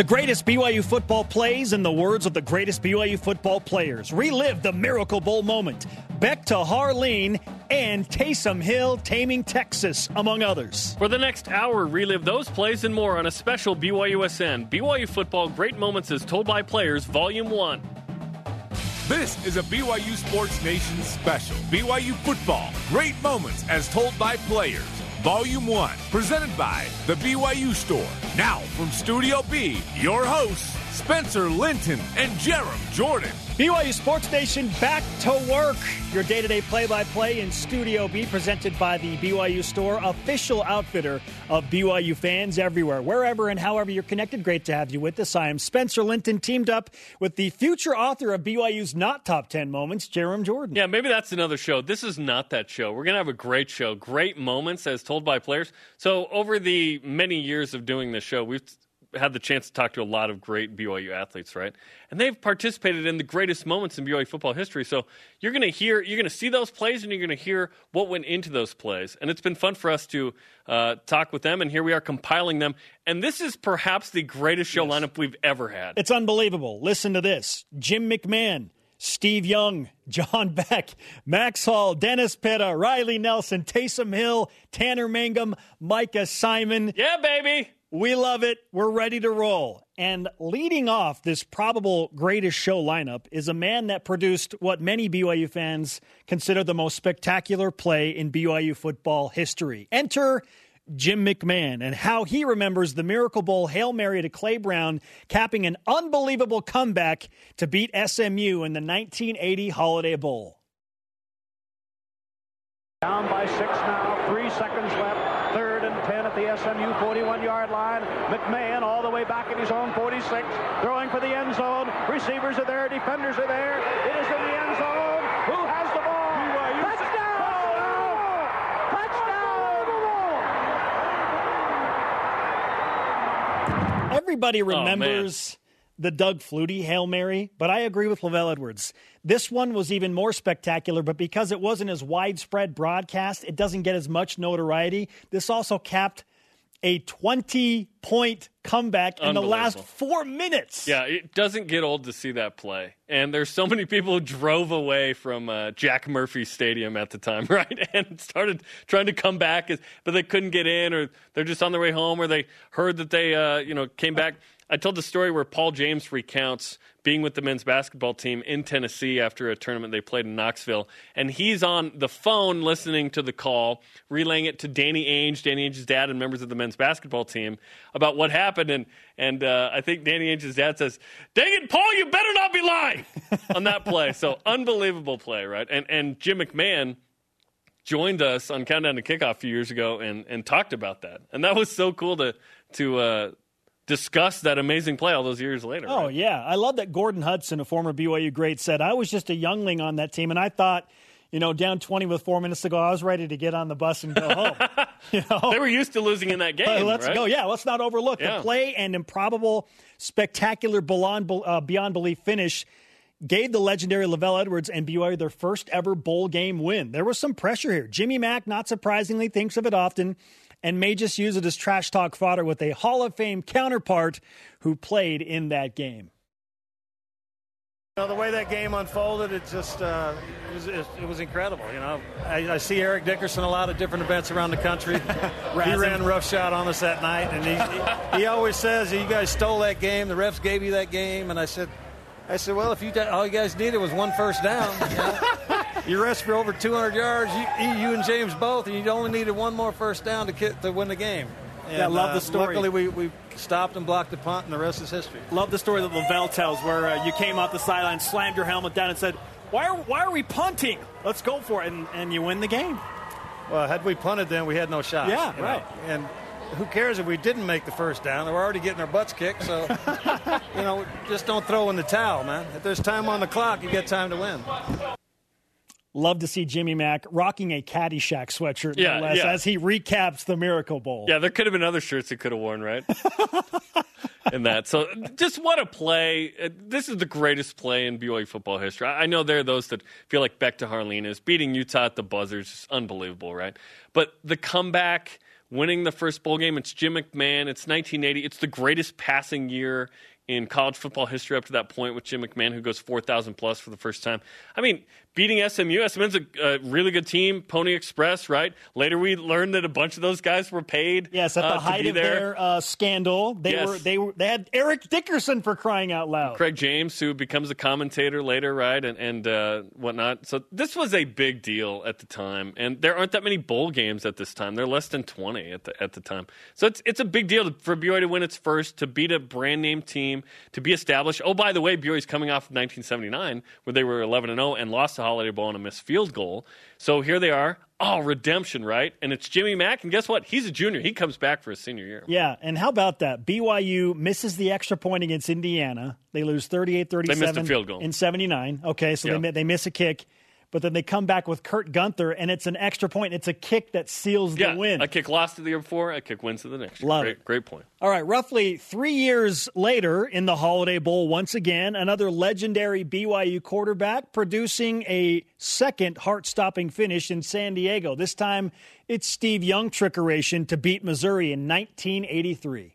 The greatest BYU football plays in the words of the greatest BYU football players. Relive the Miracle Bowl moment. Beck to Harline and Taysom Hill taming Texas, among others. For the next hour, relive those plays and more on a special BYUSN. BYU football great moments as told by players, Volume 1. This is a BYU Sports Nation special. BYU football great moments as told by players. Volume 1, presented by The BYU Store. Now, from Studio B, your hosts, Spencer Linton and Jarom Jordan. BYU Sports Nation back to work. Your day to day play by play in Studio B, presented by the BYU Store, official outfitter of BYU fans everywhere. Wherever and however you're connected, great to have you with us. I am Spencer Linton, teamed up with the future author of BYU's Not Top 10 Moments, Jarom Jordan. Yeah, maybe that's another show. This is not that show. We're going to have a great show, great moments as told by players. So, over the many years of doing this show, we've had the chance to talk to a lot of great BYU athletes, right? And they've participated in the greatest moments in BYU football history. So you're going to hear, you're going to see those plays, and you're going to hear what went into those plays. And it's been fun for us to uh, talk with them. And here we are compiling them. And this is perhaps the greatest show yes. lineup we've ever had. It's unbelievable. Listen to this: Jim McMahon. Steve Young, John Beck, Max Hall, Dennis Pitta, Riley Nelson, Taysom Hill, Tanner Mangum, Micah Simon. Yeah, baby. We love it. We're ready to roll. And leading off this probable greatest show lineup is a man that produced what many BYU fans consider the most spectacular play in BYU football history. Enter Jim McMahon and how he remembers the Miracle Bowl Hail Mary to Clay Brown, capping an unbelievable comeback to beat SMU in the 1980 Holiday Bowl. Down by six now, three seconds left. 10 at the SMU 41-yard line. McMahon all the way back in his own 46, throwing for the end zone. Receivers are there, defenders are there. It is in the end zone. Who has the ball? Touchdown! Touchdown! Everybody oh, remembers. Oh, the Doug Flutie Hail Mary, but I agree with LaVell Edwards. This one was even more spectacular, but because it wasn't as widespread broadcast, it doesn't get as much notoriety. This also capped a 20 point comeback in the last four minutes. Yeah, it doesn't get old to see that play. And there's so many people who drove away from uh, Jack Murphy Stadium at the time, right? And started trying to come back, but they couldn't get in, or they're just on their way home, or they heard that they, uh, you know, came back. I told the story where Paul James recounts being with the men's basketball team in Tennessee after a tournament they played in Knoxville. And he's on the phone listening to the call, relaying it to Danny Ainge, Danny Ainge's dad, and members of the men's basketball team about what happened. And, and uh, I think Danny Ainge's dad says, Dang it, Paul, you better not be lying on that play. So unbelievable play, right? And, and Jim McMahon joined us on Countdown to Kickoff a few years ago and, and talked about that. And that was so cool to, to, uh, discuss that amazing play all those years later. Oh, right? yeah. I love that Gordon Hudson, a former BYU great, said, I was just a youngling on that team, and I thought, you know, down 20 with four minutes to go, I was ready to get on the bus and go home. you know? They were used to losing in that game. let's right? go. Yeah, let's not overlook yeah. the play and improbable, spectacular, beyond, uh, beyond belief finish gave the legendary LaVell Edwards and BYU their first ever bowl game win. There was some pressure here. Jimmy Mack, not surprisingly, thinks of it often and may just use it as trash talk fodder with a Hall of Fame counterpart who played in that game. You know, the way that game unfolded, it just uh, it, was, it, was, incredible. You know, I, I, see Eric Dickerson a lot of different events around the country. he ran roughshod on us that night, and he, he, he always says, "You guys stole that game. The refs gave you that game." And I said, "I said, well, if you all you guys needed was one first down." You know? You rushed for over 200 yards. You, you, and James both, and you only needed one more first down to get, to win the game. And, yeah, love uh, the story. Luckily, we, we stopped and blocked the punt, and the rest is history. Love the story that LaVell tells, where uh, you came off the sideline, slammed your helmet down, and said, "Why are why are we punting? Let's go for it," and, and you win the game. Well, had we punted, then we had no shot. Yeah, right. Know? And who cares if we didn't make the first down? We're already getting our butts kicked, so you know, just don't throw in the towel, man. If there's time on the clock, you get time to win. Love to see Jimmy Mack rocking a Caddyshack sweatshirt, yeah, no less, yeah. as he recaps the Miracle Bowl. Yeah, there could have been other shirts he could have worn, right? in that. So, just what a play. Uh, this is the greatest play in BYU football history. I know there are those that feel like Beck to Harline is beating Utah at the buzzer is unbelievable, right? But the comeback winning the first bowl game. It's Jim McMahon. It's 1980. It's the greatest passing year in college football history up to that point with Jim McMahon, who goes 4,000 plus for the first time. I mean, beating SMU. SMU's a, a, really good team. Pony Express, right? Later, we learned that a bunch of those guys were paid. Yes, at the uh, height of there. their uh, scandal, they Yes. were they were they had Eric Dickerson for crying out loud. Craig James, who becomes a commentator later, right, and and uh, whatnot. So this was a big deal at the time, and there aren't that many bowl games at this time. They're less than twenty at the at the time. So it's it's a big deal for BYU to win its first, to beat a brand name team, to be established. Oh, by the way, BYU's coming off of 1979, where they were 11 and 0 and lost the Holiday Bowl on a missed field goal. So here they are. Oh, redemption, right? And it's Jimmy Mack, and guess what? He's a junior. He comes back for his senior year. Yeah, and how about that? BYU misses the extra point against Indiana. They lose 38-37 They missed a field goal. in 79. Okay, so Yeah. they they miss a kick, but then they come back with Kurt Gunther and it's an extra point. It's a kick that seals Yeah, the win. a kick lost to the year before, a kick wins to the next. Love great, it. great point. All right, roughly three years later in the Holiday Bowl, once again, another legendary BYU quarterback producing a second heart stopping finish in San Diego. This time it's Steve Young trickeration to beat Missouri in 1983.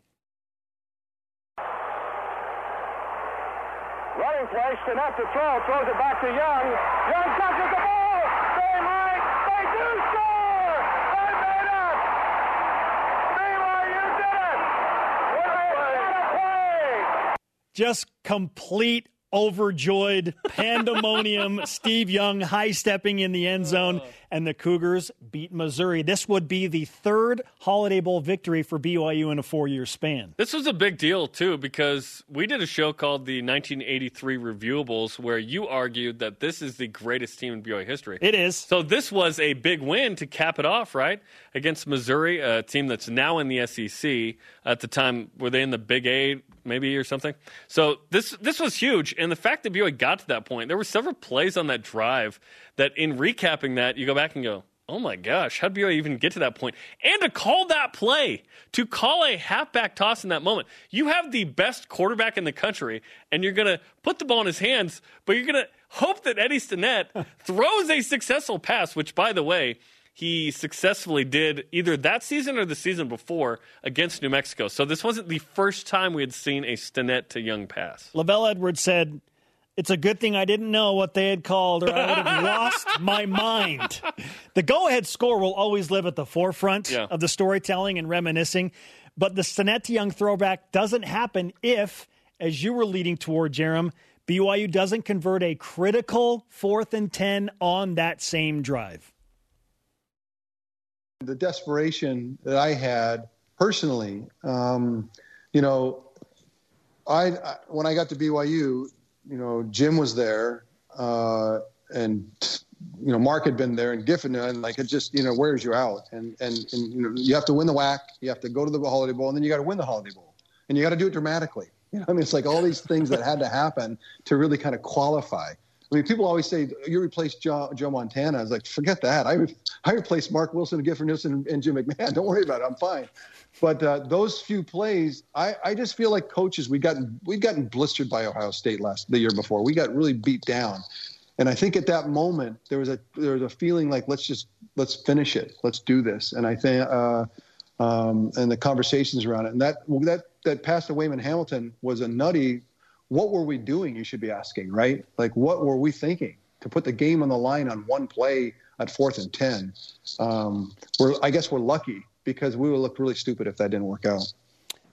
Running play, to throw, throws it back to Young. Young catches the ball. They might, they do score. They made it. BYU did it. What a play. Just complete overjoyed pandemonium. Steve Young high stepping in the end zone, and the Cougars beat Missouri. This would be the third Holiday Bowl victory for BYU in a four year span. This was a big deal too because we did a show called the 1983 Reviewables where you argued that this is the greatest team in BYU history. It is. So this was a big win to cap it off, right? Against Missouri, a team that's now in the SEC. At the time, were they in the Big Eight, maybe or something? So this this was huge, and the fact that BYU got to that point, there were several plays on that drive that, in recapping that, you go back and go. Oh my gosh, how did BYU even get to that point? And to call that play, to call a halfback toss in that moment. You have the best quarterback in the country, and you're going to put the ball in his hands, but you're going to hope that Eddie Stinnett throws a successful pass, which, by the way, he successfully did either that season or the season before against New Mexico. So this wasn't the first time we had seen a Stinnett to Young pass. Lavelle Edwards said, It's a good thing I didn't know what they had called, or I would have lost my mind. The go ahead score will always live at the forefront Yeah. of the storytelling and reminiscing, but the Stinnett Young throwback doesn't happen if, as you were leading toward, Jarom, BYU doesn't convert a critical fourth and 10 on that same drive. the desperation that I had personally, um, you know, I, I when I got to BYU, you know, Jim was there, uh, and you know, Marc had been there, and Gifford, and like it just, you know, wears you out, and and and you know, you have to win the WAC, you have to go to the Holiday Bowl, and then you got to win the Holiday Bowl, and you got to do it dramatically. You know, I mean, it's like all these things that had to happen to really kind of qualify. I mean, people always say you replaced Joe, Joe Montana. I was like, forget that. I I replaced Marc Wilson, Gifford and, and Jim McMahon. Don't worry about it. I'm fine. But uh, those few plays, I, I just feel like coaches we gotten we gotten blistered by Ohio State last the year before. We got really beat down, and I think at that moment there was a there was a feeling like let's just let's finish it, let's do this. And I think uh, um, and the conversations around it, and that that that pass to Wayman Hamilton was a nutty. What were we doing? You should be asking, right? Like what were we thinking to put the game on the line on one play at fourth and ten? Um, we're I guess we're lucky because we would look really stupid if that didn't work out.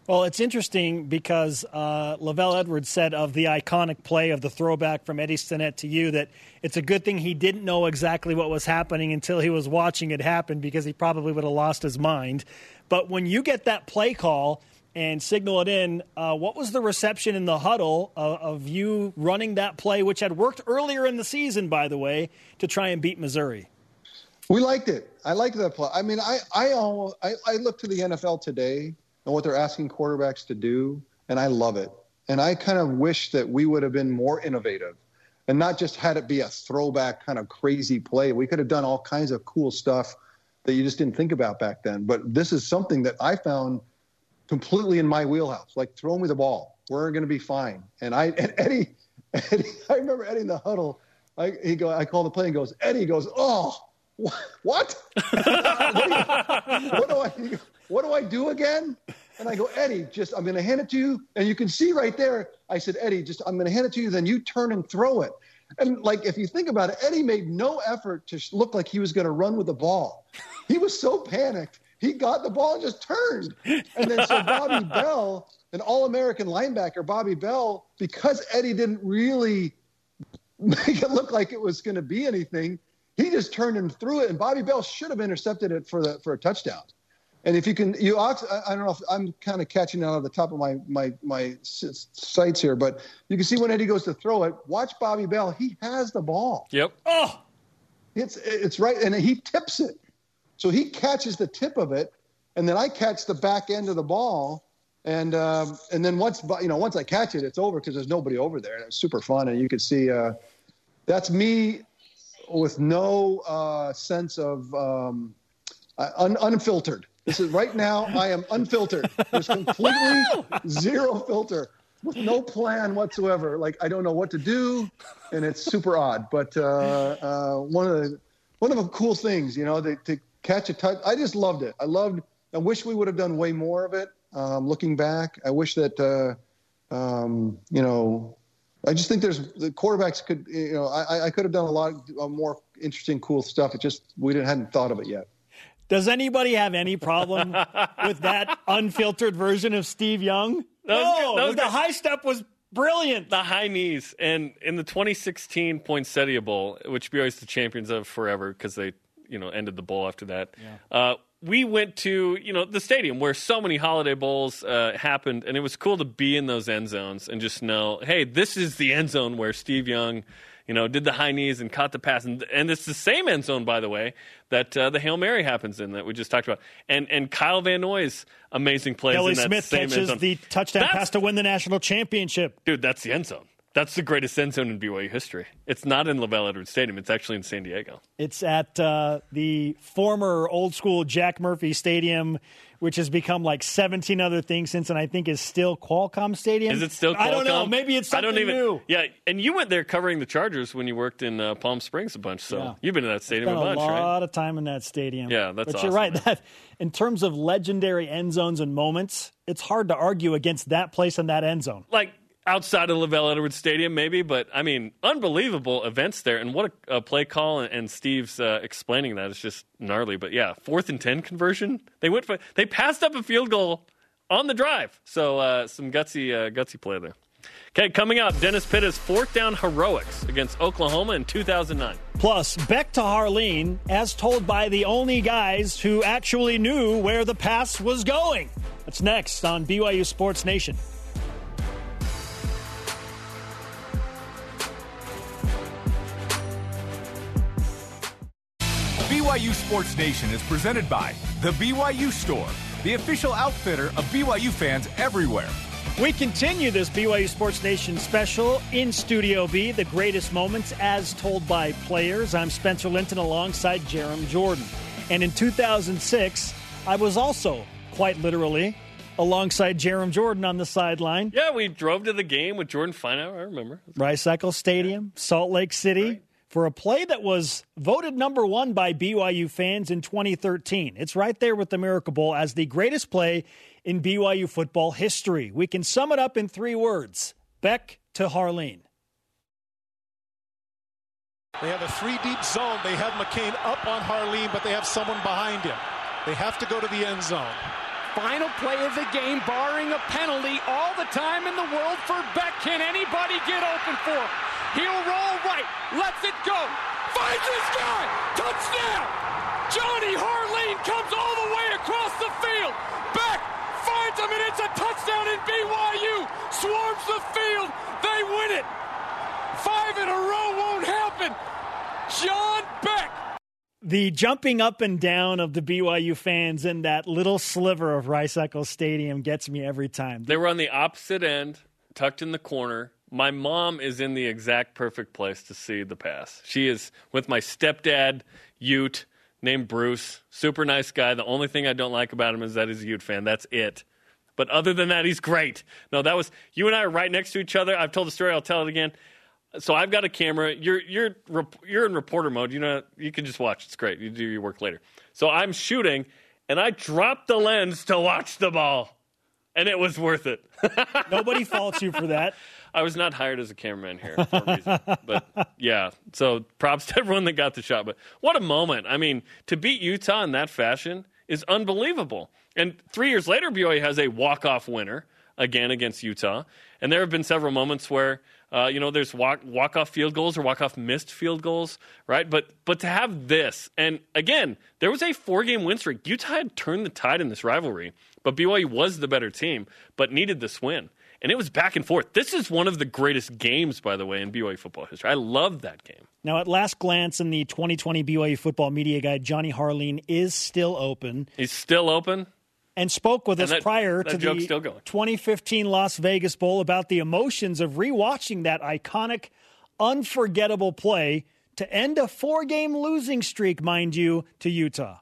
Well, it's interesting because uh, LaVell Edwards said of the iconic play of the throwback from Eddie Stinnett to you that it's a good thing he didn't know exactly what was happening until he was watching it happen because he probably would have lost his mind. But when you get that play call and signal it in, uh, what was the reception in the huddle of, of you running that play, which had worked earlier in the season, by the way, to try and beat Missouri? We liked it. I liked that play. I mean, I I almost I, I look to the NFL today and what they're asking quarterbacks to do, and I love it. And I kind of wish that we would have been more innovative and not just had it be a throwback kind of crazy play. We could have done all kinds of cool stuff that you just didn't think about back then. But this is something that I found completely in my wheelhouse. Like, throw me the ball. We're going to be fine. And I and Eddie, Eddie, I remember Eddie in the huddle. I he go, I call the play and goes, Eddie goes, oh, what? what, do you, what do I what do I do again? And I go, Eddie, just I'm going to hand it to you, and you can see right there. I said, Eddie, just I'm going to hand it to you. Then you turn and throw it. And like if you think about it, Eddie made no effort to look like he was going to run with the ball. He was so panicked. He got the ball and just turned. And then so Bobby Bell, an All-American linebacker, Bobby Bell, because Eddie didn't really make it look like it was going to be anything, he just turned and threw it. And Bobby Bell should have intercepted it for the for a touchdown. And if you can, you I don't know if I'm kind of catching out of the top of my my my sights here, but you can see when Eddie goes to throw it. Watch Bobby Bell; he has the ball. Yep. Oh, it's it's right, and he tips it, so he catches the tip of it, and then I catch the back end of the ball, and um, and then once you know once I catch it, it's over because there's nobody over there, and it's super fun, and you can see uh, that's me with no uh, sense of um, un- unfiltered. This is right now. I am unfiltered. There's completely zero filter with no plan whatsoever. Like I don't know what to do, and it's super odd. But uh, uh, one of the one of the cool things, you know, to, to catch a touch. I just loved it. I loved. I wish we would have done way more of it. Um, looking back, I wish that uh, um, you know. I just think there's the quarterbacks could you know I, I could have done a lot more interesting, cool stuff. It just we didn't hadn't thought of it yet. Does anybody have any problem with that unfiltered version of Steve Young? That was good. no, That was the good. high step was brilliant. the high knees. And in the 2016 Poinsettia Bowl, which BYU is the champions of forever because they, you know, ended the bowl after that. Uh, we went to, you know, the stadium where so many holiday bowls uh, happened, and it was cool to be in those end zones and just know, hey, this is the end zone where Steve Young, you know, did the high knees and caught the pass, and, and it's the same end zone, by the way, that uh, the hail mary happens in that we just talked about, and and Kyle Van Noy's amazing plays Kelly in that Smith same end catches zone. the touchdown That's- pass to win the national championship. Dude, that's the end zone. That's the greatest end zone in BYU history. It's not in LaVell Edwards Stadium. It's actually in San Diego. It's at uh, the former old school Jack Murphy Stadium, which has become like 17 other things since, and I think is still Qualcomm Stadium. Is it still? Qualcomm? I don't know. Maybe it's I something don't even, new. Yeah, and you went there covering the Chargers when you worked in uh, Palm Springs a bunch. So Yeah. you've been in that stadium a a lot right? of time in that stadium. Yeah, that's But you're right. man. That in terms of legendary end zones and moments, it's hard to argue against that place and that end zone. Like outside of LaVell Edwards Stadium, maybe, but I mean, unbelievable events there. And what a, a play call! And, and Steve's uh, explaining it's just gnarly. But yeah, fourth and ten conversion. They went for they passed up a field goal on the drive. So uh, some gutsy uh, gutsy play there. Okay, coming up, Dennis Pitta's fourth down heroics against Oklahoma in 2009. Plus, Beck to Harline, as told by the only guys who actually knew where the pass was going. That's next on BYU Sports Nation. BYU Sports Nation is presented by The BYU Store, the official outfitter of BYU fans everywhere. We continue this BYU Sports Nation special in Studio B, the greatest moments as told by players. I'm Spencer Linton alongside Jarom Jordan. And in 2006, I was also, quite literally, alongside Jarom Jordan on the sideline. Yeah, we drove to the game with Jordan Finau. I remember. Rice Eccles Stadium, Salt Lake City, for a play that was voted number one by BYU fans in 2013. It's right there with the Miracle Bowl as the greatest play in BYU football history. We can sum it up in three words Beck to Harline. They have a three deep zone. They have McCain up on Harline, but they have someone behind him. They have to go to the end zone. Final play of the game, barring a penalty, all the time in the world for Beck. Can anybody get open for him? He'll roll right, lets it go, finds his guy, touchdown! Johnny Harline comes all the way across the field. Beck finds him, and it's a touchdown in BYU. Swarms the field, they win it. Five in a row won't happen. John Beck. The jumping up and down of the BYU fans in that little sliver of Rice Eccles Stadium gets me every time. They were on the opposite end, tucked in the corner. My mom is in the exact perfect place to see the pass. She is with my stepdad, Ute, named Bruce. Super nice guy. The only thing I don't like about him is that he's a Ute fan. That's it. But other than that, he's great. No, that was you and I are right next to each other. I've told the story. I'll tell it again. So I've got a camera. You're you're you're in reporter mode. You know you can just watch. It's great. You do your work later. So I'm shooting, and I dropped the lens to watch the ball, and it was worth it. Nobody faults you for that. I was not hired as a cameraman here for a reason. but yeah, so props to everyone that got the shot. But what a moment. I mean, to beat Utah in that fashion is unbelievable. And three years later, BYU has a walk-off winner again against Utah. And there have been several moments where, uh, you know, there's walk, walk-off field goals or walk-off missed field goals, right? But but to have this, and again, there was a four-game win streak. Utah had turned the tide in this rivalry, but BYU was the better team, but needed this win and it was back and forth. This is one of the greatest games, by the way, in BYU football history. I love that game. Now, at last glance in the 2020 BYU football media guide, Johnny Harline is still open. He's still open? And spoke with And us that- prior that to the still going. 2015 Las Vegas Bowl about the emotions of rewatching that iconic, unforgettable play to end a four game losing streak, mind you, to Utah.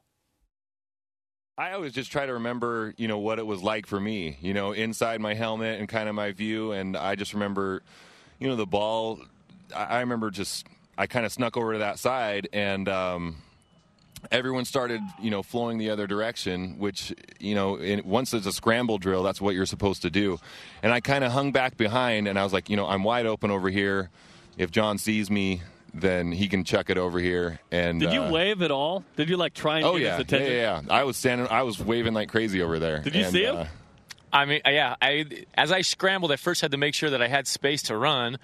I always just try to remember, you know, what it was like for me, you know, inside my helmet and kind of my view. And I just remember, you know, the ball. I remember just I kind of snuck over to that side, and um, everyone started, you know, flowing the other direction. Which, you know, in, once it's a scramble drill, that's what you're supposed to do. And I kind of hung back behind, and I was like, you know, I'm wide open over here. If John sees me, then he can check it over here. And Did you uh, wave at all? Did you like try and Oh get yeah, his yeah, attention? yeah, yeah. I was standing. I was waving like crazy over there. Did you And, see him? uh, I mean, uh, yeah. I as I scrambled, I first had to make sure that I had space to run,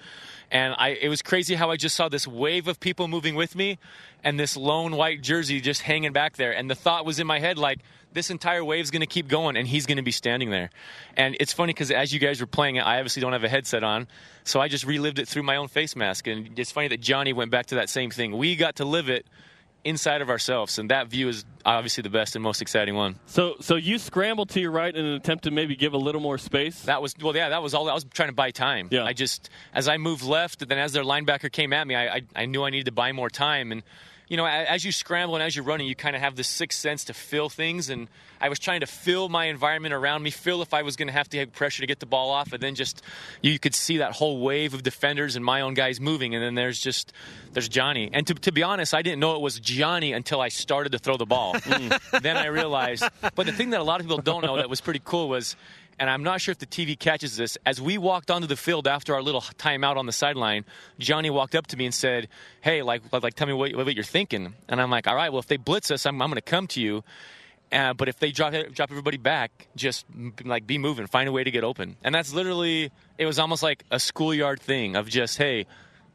and I it was crazy how I just saw this wave of people moving with me, and this lone white jersey just hanging back there, and the thought was in my head like. This entire wave's going to keep going, and he's going to be standing there. And it's funny because as you guys were playing it, I obviously don't have a headset on, so I just relived it through my own face mask. And it's funny that Johnny went back to that same thing. We got to live it inside of ourselves, and that view is obviously the best and most exciting one. So, so you scrambled to your right in an attempt to maybe give a little more space. That was well, yeah. That was all. I was trying to buy time. Yeah. I just as I moved left, then as their linebacker came at me, I I, I knew I needed to buy more time. And you know, as you scramble and as you're running, you kind of have this sixth sense to feel things. And I was trying to feel my environment around me, feel if I was going to have to have pressure to get the ball off, and then just you could see that whole wave of defenders and my own guys moving. And then there's just there's Johnny. And to to be honest, I didn't know it was Johnny until I started to throw the ball. Mm. then I realized. But the thing that a lot of people don't know that was pretty cool was and I'm not sure if the TV catches this. As we walked onto the field after our little timeout on the sideline, Johnny walked up to me and said, "Hey, like, like, tell me what, what you're thinking." And I'm like, "All right, well, if they blitz us, I'm, I'm going to come to you." Uh, but if they drop drop everybody back, just like be moving, find a way to get open. And that's literally it was almost like a schoolyard thing of just, hey,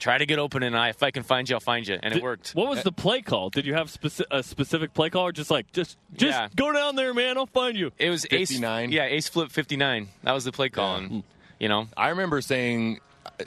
try to get open, and I if I can find you, I'll find you, and it worked. What was the play call? Did you have speci- a specific play call, or just like just just Yeah. go down there, man? I'll find you. It was 59. Ace, yeah, ace flip 59. That was the play call, and you know, I remember saying,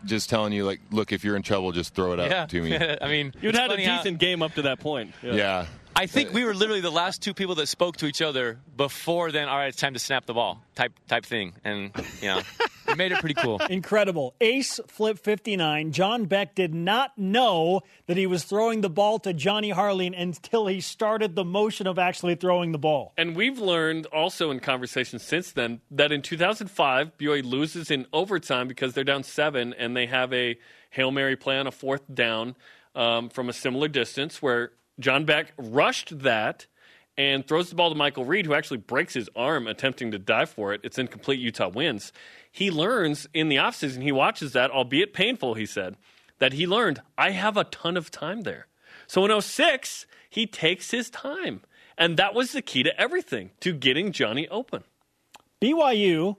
just telling you, like, look, if you're in trouble, just throw it up yeah. to me. I mean, You'd had a funny how- decent game up to that point. yeah. I think we were literally the last two people that spoke to each other before then. All right, it's time to snap the ball, type type thing, and you know, it made it pretty cool. Incredible. Ace flip 59. John Beck did not know that he was throwing the ball to Johnny Harline until he started the motion of actually throwing the ball. And we've learned also in conversations since then that in 2005, BYU loses in overtime because they're down seven and they have a Hail Mary play on a fourth down um, from a similar distance where John Beck rushed that and throws the ball to Michael Reed, who actually breaks his arm attempting to dive for it. It's incomplete. Utah wins. He learns in the offseason, he watches that, albeit painful, he said, that he learned, I have a ton of time there. So in 06, he takes his time. And that was the key to everything, to getting Johnny open. BYU,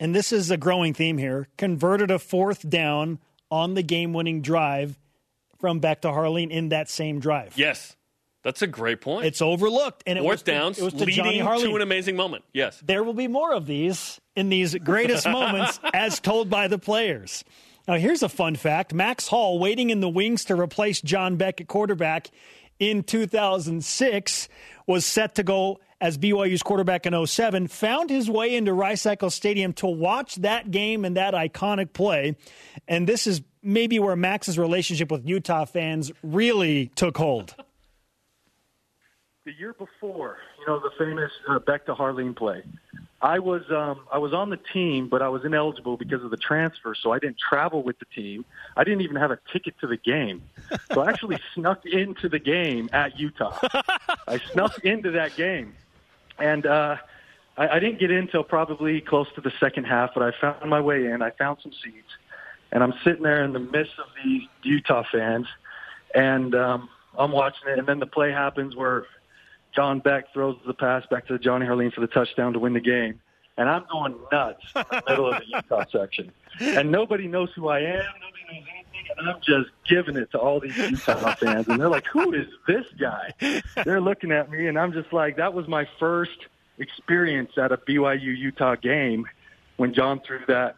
and this is a growing theme here, converted a fourth down on the game winning drive from Beck to Harline in that same drive. Yes, that's a great point. It's overlooked. And it Fourth was to- downs it was to leading to an amazing moment. Yes. there will be more of these in these greatest moments as told by the players. Now, here's a fun fact Max Hall, waiting in the wings to replace John Beck at quarterback in 2006, was set to go as BYU's quarterback in 07, found his way into Rice Eccles Stadium to watch that game and that iconic play. And this is maybe where Max's relationship with Utah fans really took hold. the year before, you know, the famous uh, Beck to Harline play. I was um, I was on the team, but I was ineligible because of the transfer, so I didn't travel with the team. I didn't even have a ticket to the game, so I actually snuck into the game at Utah. I snuck into that game, and uh, I, I didn't get in till probably close to the second half. But I found my way in. I found some seats, and I'm sitting there in the midst of the Utah fans, and um, I'm watching it. And then the play happens where John Beck throws the pass back to Johnny Harline for the touchdown to win the game. And I'm going nuts in the middle of the Utah section. And nobody knows who I am. Nobody knows anything. And I'm just giving it to all these Utah fans. And they're like, who is this guy? They're looking at me. And I'm just like, that was my first experience at a BYU Utah game when John threw that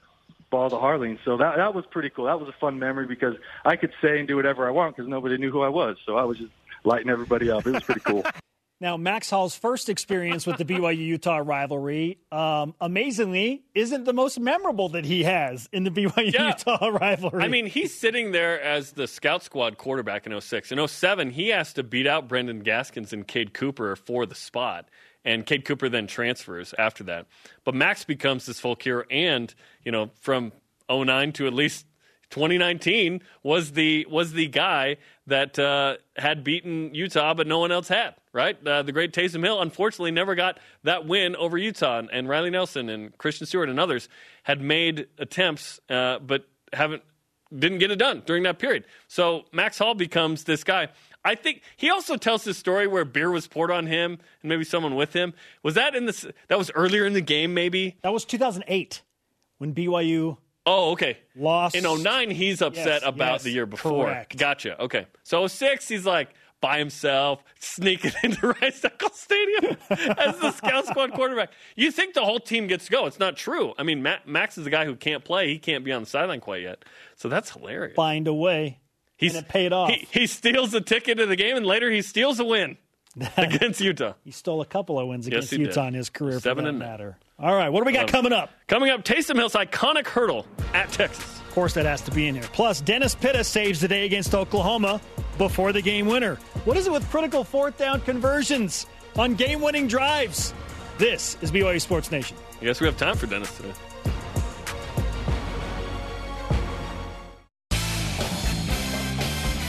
ball to Harline. So that that was pretty cool. That was a fun memory because I could say and do whatever I want because nobody knew who I was. So I was just lighting everybody up. It was pretty cool. Now, Max Hall's first experience with the BYU Utah rivalry, um, amazingly, isn't the most memorable that he has in the BYU Utah rivalry. I mean, he's sitting there as the scout squad quarterback in 06. In 07, he has to beat out Brendan Gaskins and Cade Cooper for the spot. And Cade Cooper then transfers after that. But Max becomes this folk hero. And, you know, from 09 to at least 2019 was the was the guy that uh, had beaten Utah, but no one else had. Right, uh, the great Taysom Hill unfortunately never got that win over Utah, and, Riley Nelson and Christian Stewart and others had made attempts, uh, but haven't didn't get it done during that period. So Max Hall becomes this guy. I think he also tells this story where beer was poured on him and maybe someone with him. Was that in the that was earlier in the game? Maybe that was 2008 when BYU Oh, okay. Lost. In 09, he's upset Yes, about yes, the year before. correct. Gotcha. Okay. So 06, he's like by himself, sneaking into Rice Eccles Stadium as the scout squad quarterback. You think the whole team gets to go. It's not true. I mean, Ma- Max is a guy who can't play. He can't be on the sideline quite yet. So that's hilarious. find a way. He's, and it paid off. He, he steals a ticket to the game, and later he steals a win against Utah. He stole a couple of wins Yes, against did. Utah in his career, Seven for that and matter. All right, what do we got Um, coming up? Coming up, Taysom Hill's iconic hurdle at Texas. Of course, that has to be in here. Plus, Dennis Pitta saves the day against Oklahoma before the game winner. What is it with critical fourth down conversions on game winning drives? This is BYU Sports Nation. I guess we have time for Dennis today.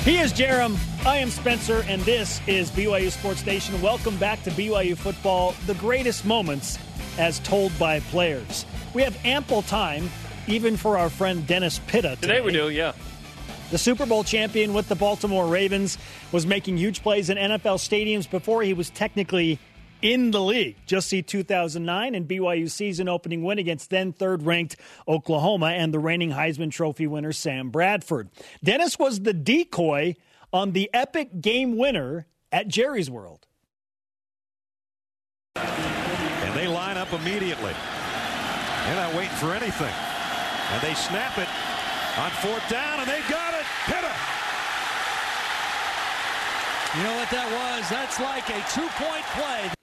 He is Jarom. I am Spencer, and this is BYU Sports Nation. Welcome back to BYU football, the greatest moments as told by players. We have ample time, even for our friend Dennis Pitta. Today, Today we do, yeah. The Super Bowl champion with the Baltimore Ravens was making huge plays in NFL stadiums before he was technically in the league. Just see 2009 and BYU season opening win against then third ranked Oklahoma and the reigning Heisman Trophy winner Sam Bradford. Dennis was the decoy on the epic game winner at Jerry's World. And they line up immediately. They're not waiting for anything. And they snap it on fourth down, and they got it. Pitta. You know what that was? That's like a two point play.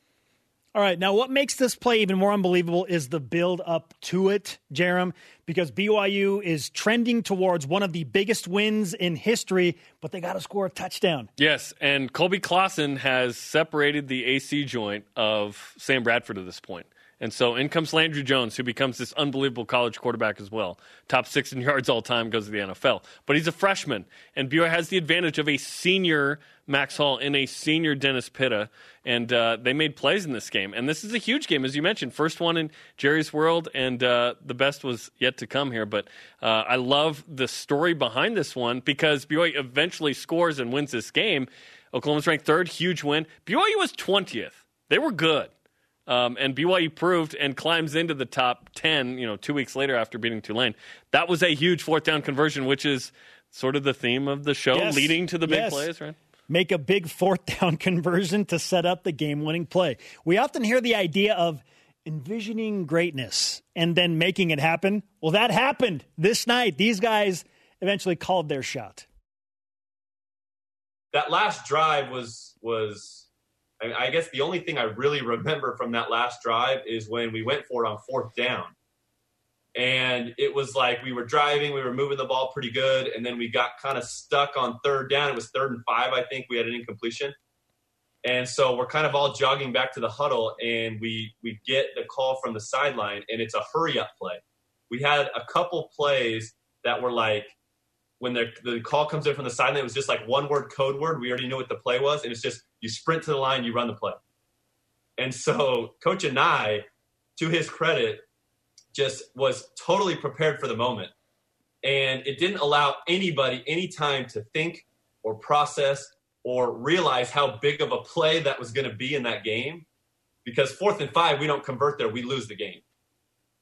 All right, now what makes this play even more unbelievable is the build up to it, Jarom, because BYU is trending towards one of the biggest wins in history, but they got to score a touchdown. Yes, and Coleby Clawson has separated the AC joint of Sam Bradford at this point. And so in comes Landry Jones, who becomes this unbelievable college quarterback as well. Top six in yards all time, goes to the NFL. But he's a freshman, and BYU has the advantage of a senior Max Hall and a senior Dennis Pitta. And uh, they made plays in this game. And this is a huge game, as you mentioned. First one in Jerry's world, and uh, the best was yet to come here. But uh, I love the story behind this one because BYU eventually scores and wins this game. Oklahoma's ranked third, huge win. BYU was 20th. They were good. Um, and BYU proved and climbs into the top 10, you know, two weeks later after beating Tulane. That was a huge fourth down conversion, which is sort of the theme of the show, Yes. leading to the big Yes. plays, right? Make a big fourth down conversion to set up the game winning play. We often hear the idea of envisioning greatness and then making it happen. Well, that happened this night. These guys eventually called their shot. that last drive was was I, guess the only thing I really remember from that last drive is when we went for it on fourth down. And it was like we were driving, we were moving the ball pretty good, and then we got kind of stuck on third down. It was third and five, I think. We had an incompletion. And so we're kind of all jogging back to the huddle, and we we get the call from the sideline, and it's a hurry up play. We had a couple plays that were like when the the call comes in from the sideline, it was just like one word code word. We already knew what the play was, and it's just you sprint to the line, you run the play. And so Coach Anae, to his credit, just was totally prepared for the moment. And it didn't allow anybody any time to think or process or realize how big of a play that was going to be in that game. Because fourth and five, we don't convert there, we lose the game.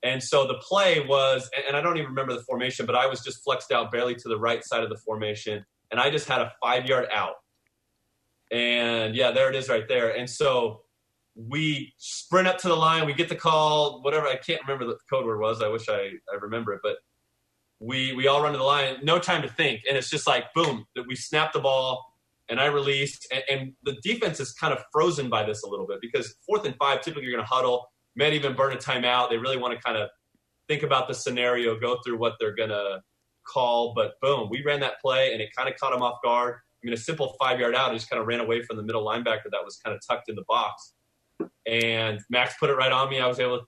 And so the play was, and I don't even remember the formation, but I was just flexed out barely to the right side of the formation. And I just had a five yard out. And yeah, there it is right there. And so we sprint up to the line. We get the call, whatever. I can't remember the code word was. I wish I, I remember it. But we, we all run to the line, no time to think. And it's just like, boom, that we snap the ball and I released. And, and the defense is kind of frozen by this a little bit because fourth and five, typically you're going to huddle might even burn a timeout. They really want to kind of think about the scenario, go through what they're going to call. But boom, we ran that play and it kind of caught them off guard. I mean, a simple five yard out, he just kind of ran away from the middle linebacker that was kind of tucked in the box. And Max put it right on me. I was able to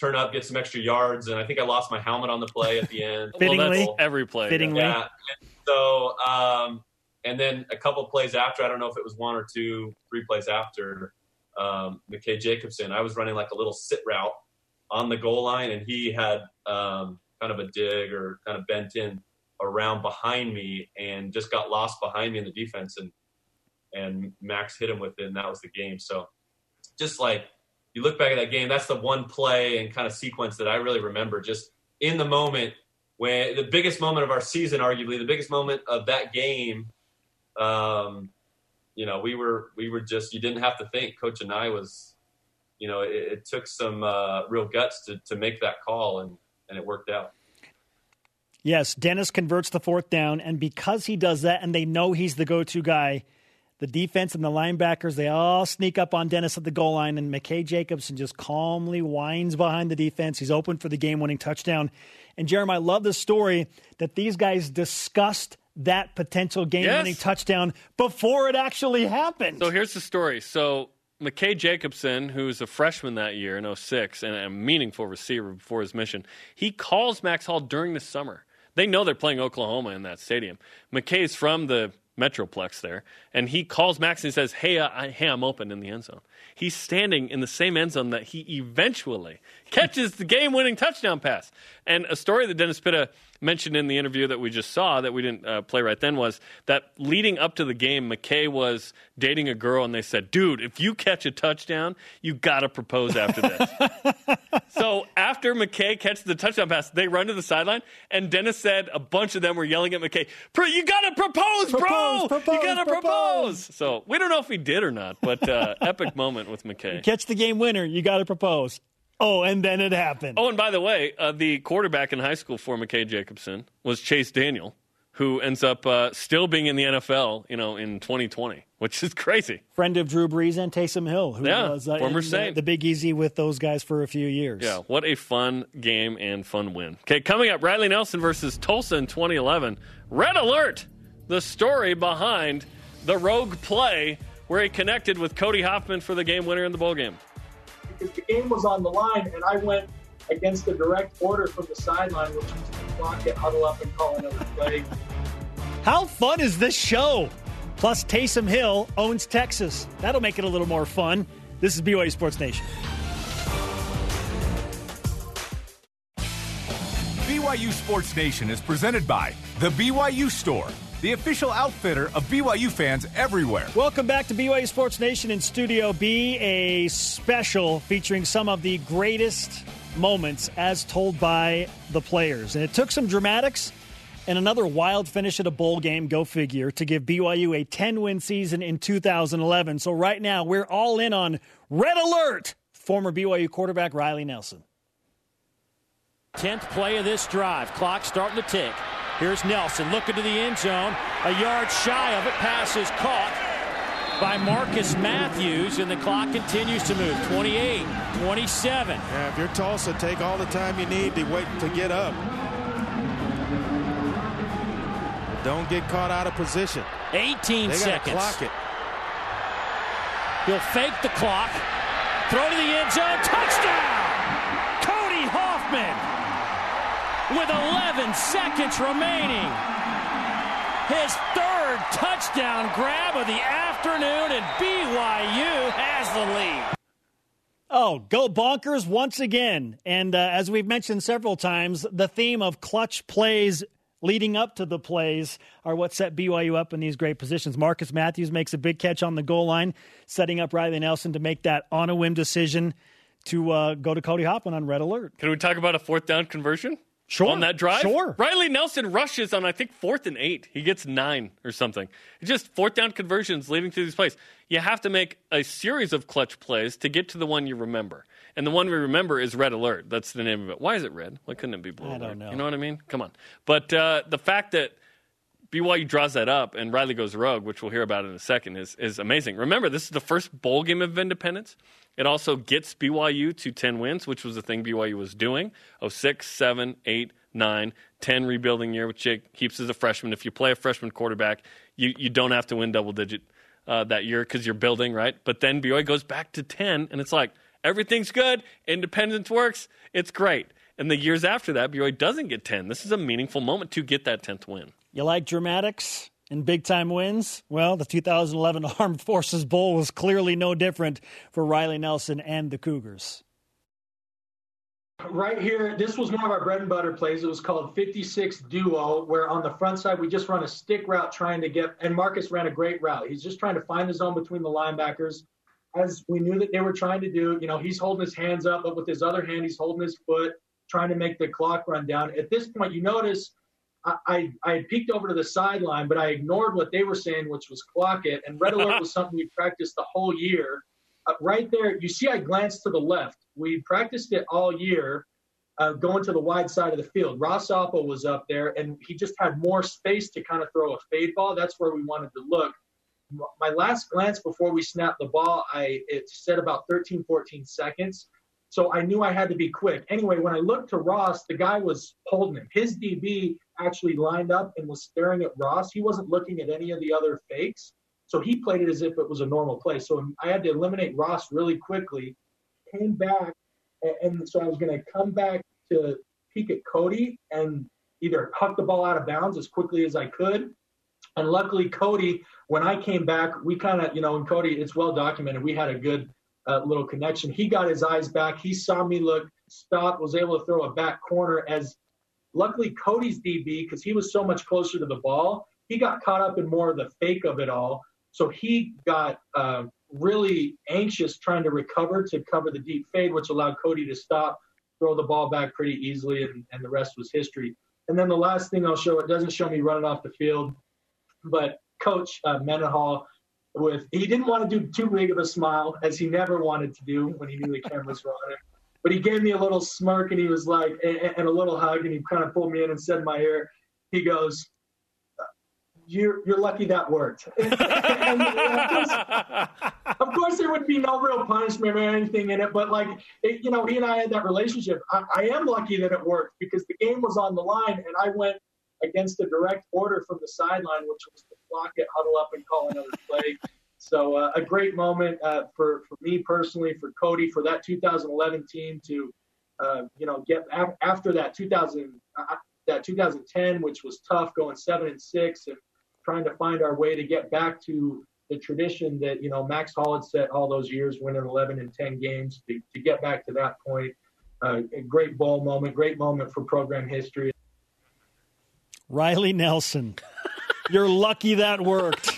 turn up, get some extra yards, and I think I lost my helmet on the play at the end. Fittingly, well, every play. Fittingly, yeah. And so, um, and then a couple plays after, I don't know if it was one or two, three plays after, um, McKay Jacobson. I was running like a little sit route on the goal line, and he had um, kind of a dig or kind of bent in around behind me and just got lost behind me in the defense, and and Max hit him with it, and that was the game. So just like you look back at that game, that's the one play and kind of sequence that I really remember. Just in the moment when the biggest moment of our season, arguably the biggest moment of that game. Um, you know, we were we were just you didn't have to think. Coach Anae was, you know, it, it took some uh, real guts to to make that call, and and it worked out. Yes, Dennis converts the fourth down, and because he does that, and they know he's the go-to guy, the defense and the linebackers they all sneak up on Dennis at the goal line, and McKay Jacobson just calmly winds behind the defense. He's open for the game-winning touchdown. And Jeremy, I love the story that these guys discussed that potential game-winning Yes. touchdown before it actually happened. So here's the story. So McKay Jacobson, who's a freshman that year in 06 and a meaningful receiver before his mission, he calls Max Hall during the summer. They know they're playing Oklahoma in that stadium. McKay's from the Metroplex there, and he calls Max and he says, "Hey, I, hey, I'm open in the end zone." He's standing in the same end zone that he eventually catches the game-winning touchdown pass. And a story that Dennis Pitta mentioned in the interview that we just saw that we didn't uh, play right then was that leading up to the game, McKay was dating a girl, and they said, "Dude, if you catch a touchdown, you got to propose after this." so after McKay catches the touchdown pass, they run to the sideline, and Dennis said a bunch of them were yelling at McKay, "You got to propose, bro! Propose, propose, you got to propose." propose!" So we don't know if he did or not, but uh, epic moment with McKay. Catch the game winner, you got to propose. Oh, and then it happened. Oh, and by the way, uh, the quarterback in high school for McKay Jacobson was Chase Daniel, who ends up uh, still being in the NFL, you know, in 2020, which is crazy. Friend of Drew Brees and Taysom Hill, who Yeah, was uh, former in the, Saint. the Big Easy with those guys for a few years. Yeah, what a fun game and fun win. Okay, coming up, Riley Nelson versus Tulsa in 2011. Red alert! The story behind the rogue play where he connected with Cody Hoffman for the game winner in the bowl game. Because the game was on the line, and I went against the direct order from the sideline, which was to block it, huddle up, and call another play. How fun is this show? Plus, Taysom Hill owns Texas. That'll make it a little more fun. This is BYU Sports Nation. BYU Sports Nation is presented by The BYU Store, the official outfitter of BYU fans everywhere. Welcome back to BYU Sports Nation in Studio B, a special featuring some of the greatest moments as told by the players. And it took some dramatics and another wild finish at a bowl game, go figure, to give BYU a 10 win season in 2011. So right now, we're all in on Red Alert, former BYU quarterback Riley Nelson. 10th play of this drive. Clock starting to tick. Here's Nelson looking to the end zone. A yard shy of it. Pass is caught by Marcus Matthews, and the clock continues to move. 28, 27. Yeah, if you're Tulsa, take all the time you need to wait to get up. Don't get caught out of position. 18 they seconds. Clock it. He'll fake the clock, throw to the end zone, touchdown! Seconds remaining. His third touchdown grab of the afternoon, and BYU has the lead. Oh, go bonkers once again. And uh, as we've mentioned several times, the theme of clutch plays leading up to the plays are what set BYU up in these great positions. Marcus Matthews makes a big catch on the goal line, setting up Riley Nelson to make that on a whim decision to uh, go to Cody Hoffman on red alert. Can we talk about a fourth down conversion? Sure. On that drive? Sure. Riley Nelson rushes on, I think, fourth and eight. He gets nine or something. It's just fourth down conversions leading to these plays. You have to make a series of clutch plays to get to the one you remember. And the one we remember is Red Alert. That's the name of it. Why is it red? Why couldn't it be blue? I don't alert? know. You know what I mean? Come on. But uh, the fact that BYU draws that up and Riley goes rogue, which we'll hear about in a second, is, is amazing. Remember, this is the first bowl game of independence. It also gets BYU to 10 wins, which was the thing BYU was doing. Oh, 6, 7, 8, 9, 10 rebuilding year with Jake Heaps as a freshman. If you play a freshman quarterback, you, you don't have to win double digit uh, that year because you're building, right? But then BYU goes back to 10, and it's like, everything's good. Independence works. It's great. And the years after that, BYU doesn't get 10. This is a meaningful moment to get that 10th win. You like dramatics and big time wins? Well, the 2011 Armed Forces Bowl was clearly no different for Riley Nelson and the Cougars. Right here, this was one of our bread and butter plays. It was called 56 Duo, where on the front side, we just run a stick route trying to get, and Marcus ran a great route. He's just trying to find the zone between the linebackers. As we knew that they were trying to do, you know, he's holding his hands up, but with his other hand, he's holding his foot, trying to make the clock run down. At this point, you notice I, I, had peeked over to the sideline, but I ignored what they were saying, which was clock it. And red alert was something we practiced the whole year. Uh, right there, you see, I glanced to the left. We practiced it all year, uh, going to the wide side of the field. Ross Apo was up there, and he just had more space to kind of throw a fade ball. That's where we wanted to look. My last glance before we snapped the ball, I it said about 13, 14 seconds. So I knew I had to be quick. Anyway, when I looked to Ross, the guy was holding him. His DB actually lined up and was staring at Ross. He wasn't looking at any of the other fakes. So he played it as if it was a normal play. So I had to eliminate Ross really quickly. Came back, and so I was going to come back to peek at Cody and either huck the ball out of bounds as quickly as I could. And luckily, Cody, when I came back, we kind of, you know, and Cody, it's well documented. We had a good uh, little connection. He got his eyes back. He saw me look, stopped, was able to throw a back corner. As luckily, Cody's DB, because he was so much closer to the ball, he got caught up in more of the fake of it all. So he got uh, really anxious trying to recover to cover the deep fade, which allowed Cody to stop, throw the ball back pretty easily, and, and the rest was history. And then the last thing I'll show, it doesn't show me running off the field, but Coach uh, Mendenhall, with he didn't want to do too big of a smile, as he never wanted to do when he knew the cameras were on him. But he gave me a little smirk and he was like, and, and a little hug, and he kind of pulled me in and said in my ear, he goes, you're, you're lucky that worked. and, of, course, of, course, there would be no real punishment or anything in it, but like, it, you know, he and I had that relationship. I, I am lucky that it worked because the game was on the line and I went against a direct order from the sideline, which was to block it, huddle up, and call another play. So uh, a great moment uh, for for me personally, for Cody, for that 2011 team to, uh, you know, get af- after that 2000 that 2010, which was tough, going seven and six, and trying to find our way to get back to the tradition that you know Max Hall had set all those years, winning 11 and 10 games. To, to get back to that point, uh, a great ball moment, great moment for program history. Riley Nelson. You're lucky that worked.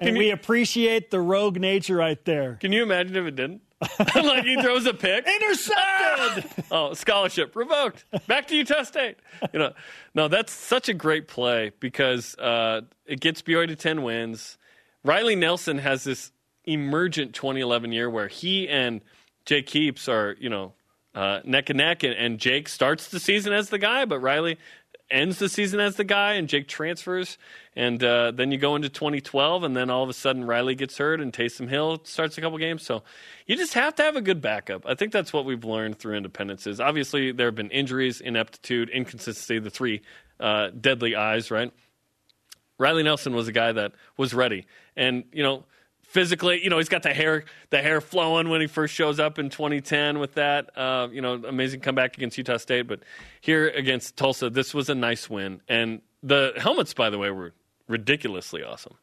And we appreciate the rogue nature right there. Can you imagine if it didn't? like he throws a pick. Intercepted. oh, scholarship revoked. Back to Utah State. You know, no, that's such a great play because uh, it gets BYU to ten wins. Riley Nelson has this emergent 2011 year where he and Jake Heaps are, you know, uh, neck and neck, and, and Jake starts the season as the guy, but Riley ends the season as the guy, and Jake transfers. And uh, then you go into 2012, and then all of a sudden Riley gets hurt, and Taysom Hill starts a couple games. So you just have to have a good backup. I think that's what we've learned through Independence. Is obviously there have been injuries, ineptitude, inconsistency, the three uh, deadly eyes, right? Riley Nelson was a guy that was ready, and you know physically, you know, he's got the hair, the hair flowing when he first shows up in 2010 with that. Uh, you know, amazing comeback against Utah State, but here against Tulsa, this was a nice win. And the helmets, by the way, were ridiculously awesome.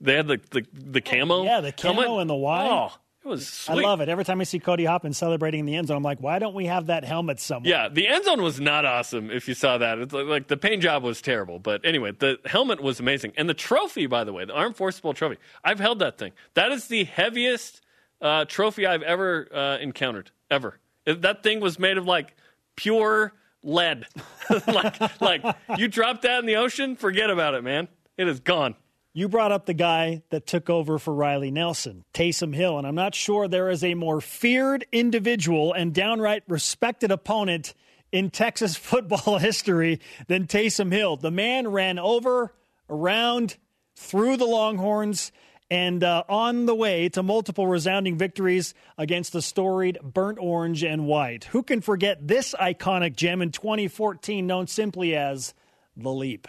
They had the the, the camo, yeah, the camo helmet. and the wide. Oh, it was sweet. I love it. Every time I see Cody Hoffman celebrating in the end zone, I'm like, why don't we have that helmet somewhere? Yeah, the end zone was not awesome. If you saw that, it's like, like the paint job was terrible. But anyway, the helmet was amazing, and the trophy, by the way, the Armed Forces Bowl trophy. I've held that thing. That is the heaviest uh, trophy I've ever uh, encountered. Ever. It- that thing was made of like pure lead. like, like you drop that in the ocean, forget about it, man. It is gone. You brought up the guy that took over for Riley Nelson, Taysom Hill, and I'm not sure there is a more feared individual and downright respected opponent in Texas football history than Taysom Hill. The man ran over, around, through the Longhorns, and uh, on the way to multiple resounding victories against the storied burnt orange and white. Who can forget this iconic gem in 2014, known simply as the Leap?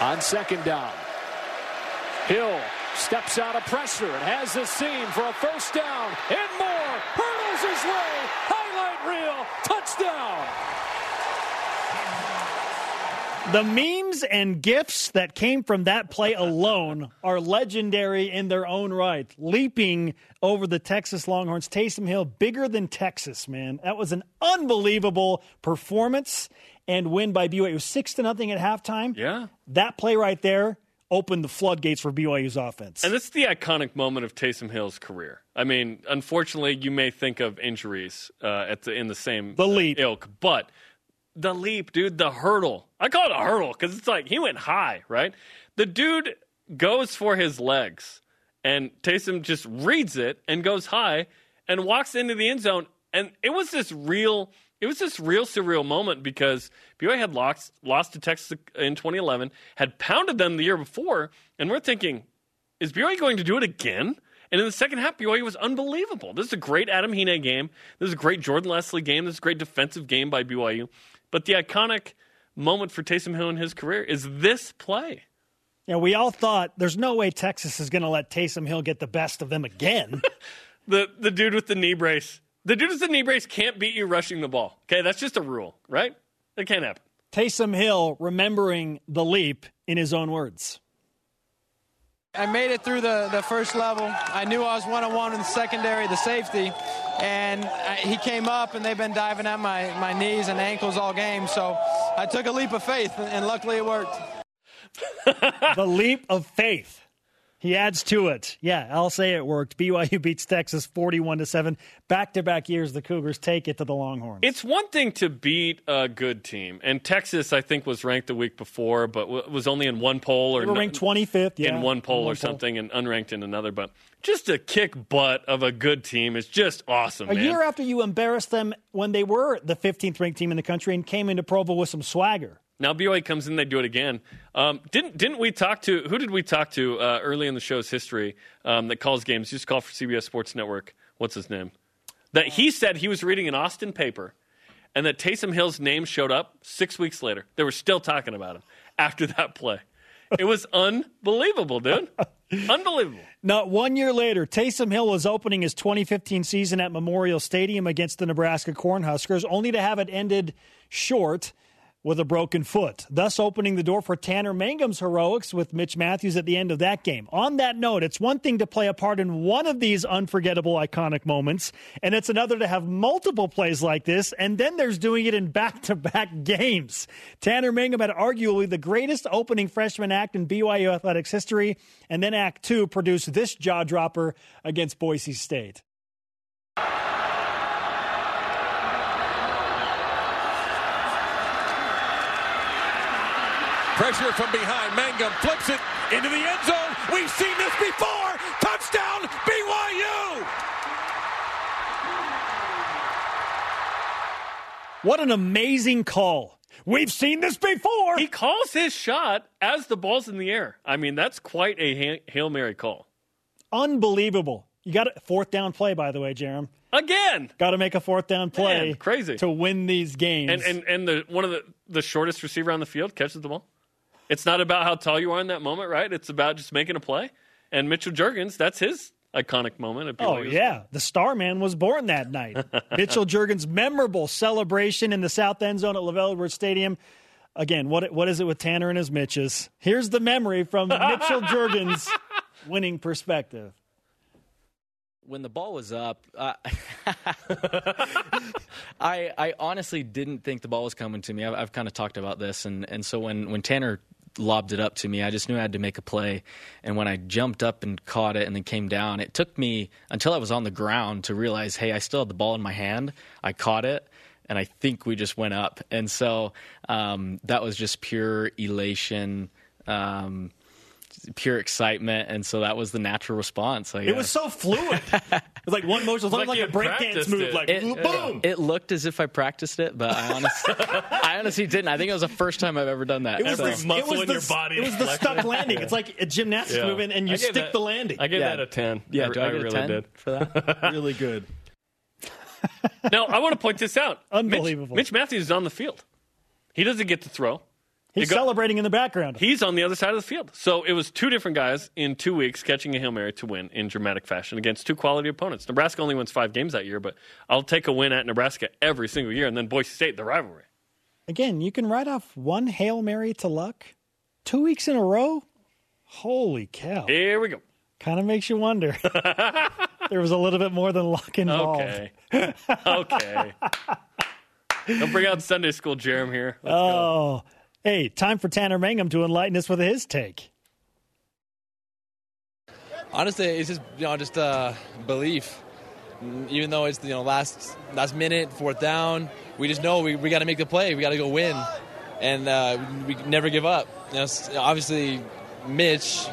On second down, Hill steps out of pressure and has the seam for a first down. And more hurdles his way. Highlight reel. Touchdown. The memes and gifs that came from that play alone are legendary in their own right. Leaping over the Texas Longhorns, Taysom Hill, bigger than Texas, man. That was an unbelievable performance and win by BYU. It was six to nothing at halftime. Yeah. That play right there opened the floodgates for BYU's offense. And this is the iconic moment of Taysom Hill's career. I mean, unfortunately, you may think of injuries uh, at the, in the same The leap. ilk, but the leap, dude, the hurdle. I call it a hurdle because it's like he went high, right? The dude goes for his legs, and Taysom just reads it and goes high and walks into the end zone. And it was this real, it was this real surreal moment because BYU had lost lost to Texas in 2011, had pounded them the year before, and we're thinking, is BYU going to do it again? And in the second half, BYU was unbelievable. This is a great Adam Hine game. This is a great Jordan Leslie game. This is a great defensive game by BYU. But the iconic moment for Taysom Hill in his career is this play. Yeah, we all thought there's no way Texas is going to let Taysom Hill get the best of them again. The the dude with the knee brace. The dude with the knee brace can't beat you rushing the ball. Okay, that's just a rule, right? It can't happen. Taysom Hill remembering the leap in his own words. I made it through the, the first level. I knew I was one on one in the secondary, the safety, and I, he came up, and they've been diving at my, my knees and ankles all game. So I took a leap of faith, and, and luckily it worked. the leap of faith. He adds to it. Yeah, I'll say it worked. BYU beats Texas 41 to 7. Back to back years, the Cougars take it to the Longhorns. It's one thing to beat a good team, and Texas, I think, was ranked the week before, but was only in one poll or They were ranked 25th, yeah. in one poll in one or something, and unranked in another. But just to kick butt of a good team is just awesome. A man. year after you embarrassed them when they were the 15th ranked team in the country and came into Provo with some swagger. Now BYU comes in, they do it again. Um, didn't didn't we talk to who did we talk to uh, early in the show's history um, that calls games? To call for CBS Sports Network. What's his name? That he said he was reading an Austin paper, and that Taysom Hill's name showed up six weeks later. They were still talking about him after that play. It was unbelievable, dude. Unbelievable. Not one year later, Taysom Hill was opening his 2015 season at Memorial Stadium against the Nebraska Cornhuskers, only to have it ended short with a broken foot, thus opening the door for Tanner Mangum's heroics with Mitch Matthews at the end of that game. On that note, it's one thing to play a part in one of these unforgettable, iconic moments, and it's another to have multiple plays like this, and then there's doing it in back to back games. Tanner Mangum had arguably the greatest opening freshman act in BYU athletics history, and then Act Two produced this jaw dropper against Boise State. Pressure from behind. Mangum flips it into the end zone. We've seen this before. Touchdown, BYU. What an amazing call. We've seen this before. He calls his shot as the ball's in the air. I mean, that's quite a Hail Mary call. Unbelievable. You got a fourth down play, by the way, Jarom. Again. Got to make a fourth down play. Man, crazy. To win these games. And and and the one of the the shortest receiver on the field catches the ball. It's not about how tall you are in that moment, right? It's about just making a play. And Mitchell Juergens, that's his iconic moment. Oh BYU. yeah, the Starman was born that night. Mitchell Juergens' memorable celebration in the south end zone at LaVell Edwards Stadium. Again, what what is it with Tanner and his Mitches? Here's the memory from Mitchell Juergens' winning perspective. when the ball was up, uh, I I honestly didn't think the ball was coming to me. I've, I've kind of talked about this, and and so when when Tanner lobbed it up to me, I just knew I had to make a play. And when I jumped up and caught it and then came down, it took me until I was on the ground to realize, hey, I still had the ball in my hand. I caught it. And I think we just went up, and so um, that was just pure elation, um, pure excitement, and so that was the natural response. I It was so fluid. It was like one motion, it was Like like, a breakdance move, it. like It- boom. It looked as if I practiced it, but I honestly, I honestly didn't. I think it was the first time I've ever done that. It was, so. the, it was the, It was the stuck landing. It's like a gymnastics Yeah. movement, and you stick that- the landing. I gave that a 10. Yeah, I, I, I really 10 did. for that? really good. now, I want to point this out. Unbelievable. Mitch, Mitch Matthews is on the field. He doesn't get to throw. He's go- celebrating in the background. He's on the other side of the field. So it was two different guys in two weeks catching a Hail Mary to win in dramatic fashion against two quality opponents. Nebraska only wins five games that year, but I'll take a win at Nebraska every single year. And then Boise State, the rivalry. Again, you can write off one Hail Mary to luck two weeks in a row. Holy cow. Here we go. Kind of makes you wonder. there was a little bit more than luck involved. Okay. okay. Don't bring out Sunday school Jarom here. Let's go. Oh, hey, time for Tanner Mangum to enlighten us with his take. Honestly, it's just you know just uh, belief. Even though it's you know last last minute, fourth down, we just know we, we got to make the play. We got to go win, and uh, we never give up. You know, obviously, Mitch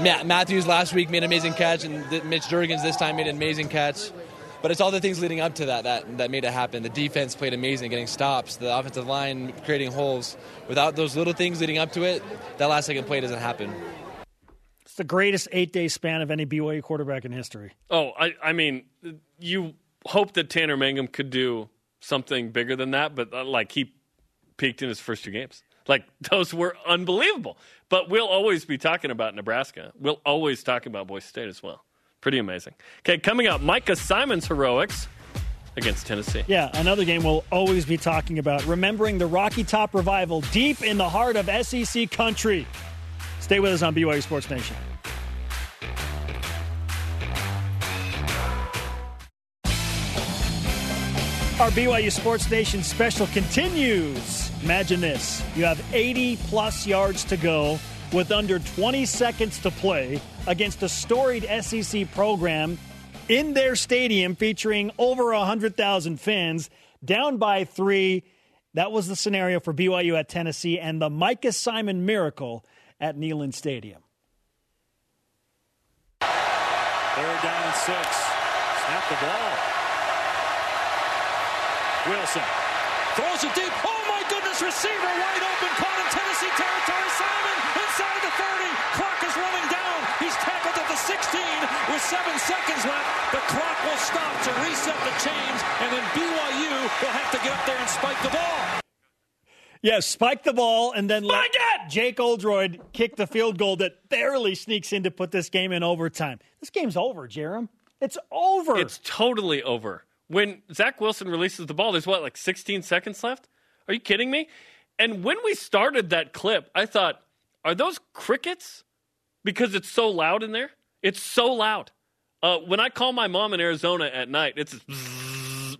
Ma- Matthews last week made an amazing catch, and Mitch Juergens this time made an amazing catch. But it's all the things leading up to that that that made it happen. The defense played amazing, getting stops. The offensive line creating holes. Without those little things leading up to it, that last second play doesn't happen. It's the greatest eight day span of any BYU quarterback in history. Oh, I, I mean, you hope that Tanner Mangum could do something bigger than that, but uh, like he peaked in his first two games. Like those were unbelievable. But we'll always be talking about Nebraska. We'll always talk about Boise State as well. Pretty amazing. Okay, coming up, Micah Simon's heroics against Tennessee. Yeah, another game we'll always be talking about. Remembering the Rocky Top revival deep in the heart of SEC country. Stay with us on BYU Sports Nation. Our BYU Sports Nation special continues. Imagine this you have 80 plus yards to go with under 20 seconds to play against a storied SEC program in their stadium featuring over 100,000 fans, down by three. That was the scenario for BYU at Tennessee and the Micah Simon miracle at Neyland Stadium. Third down and six. Snap the ball. Wilson throws it deep. Oh my goodness, receiver wide open, caught in Tennessee territory. Simon inside the 30. Clock is with seven seconds left. The clock will stop to reset the chains, and then BYU will have to get up there and spike the ball. Yes, spike the ball and then let Jake Oldroyd kick the field goal that barely sneaks in to put this game in overtime. This game's over, Jarom. It's over. It's totally over. When Zach Wilson releases the ball, there's what, like 16 seconds left? Are you kidding me? And when we started that clip, I thought, are those crickets? Because it's so loud in there. It's so loud. Uh, when I call my mom in Arizona at night, it's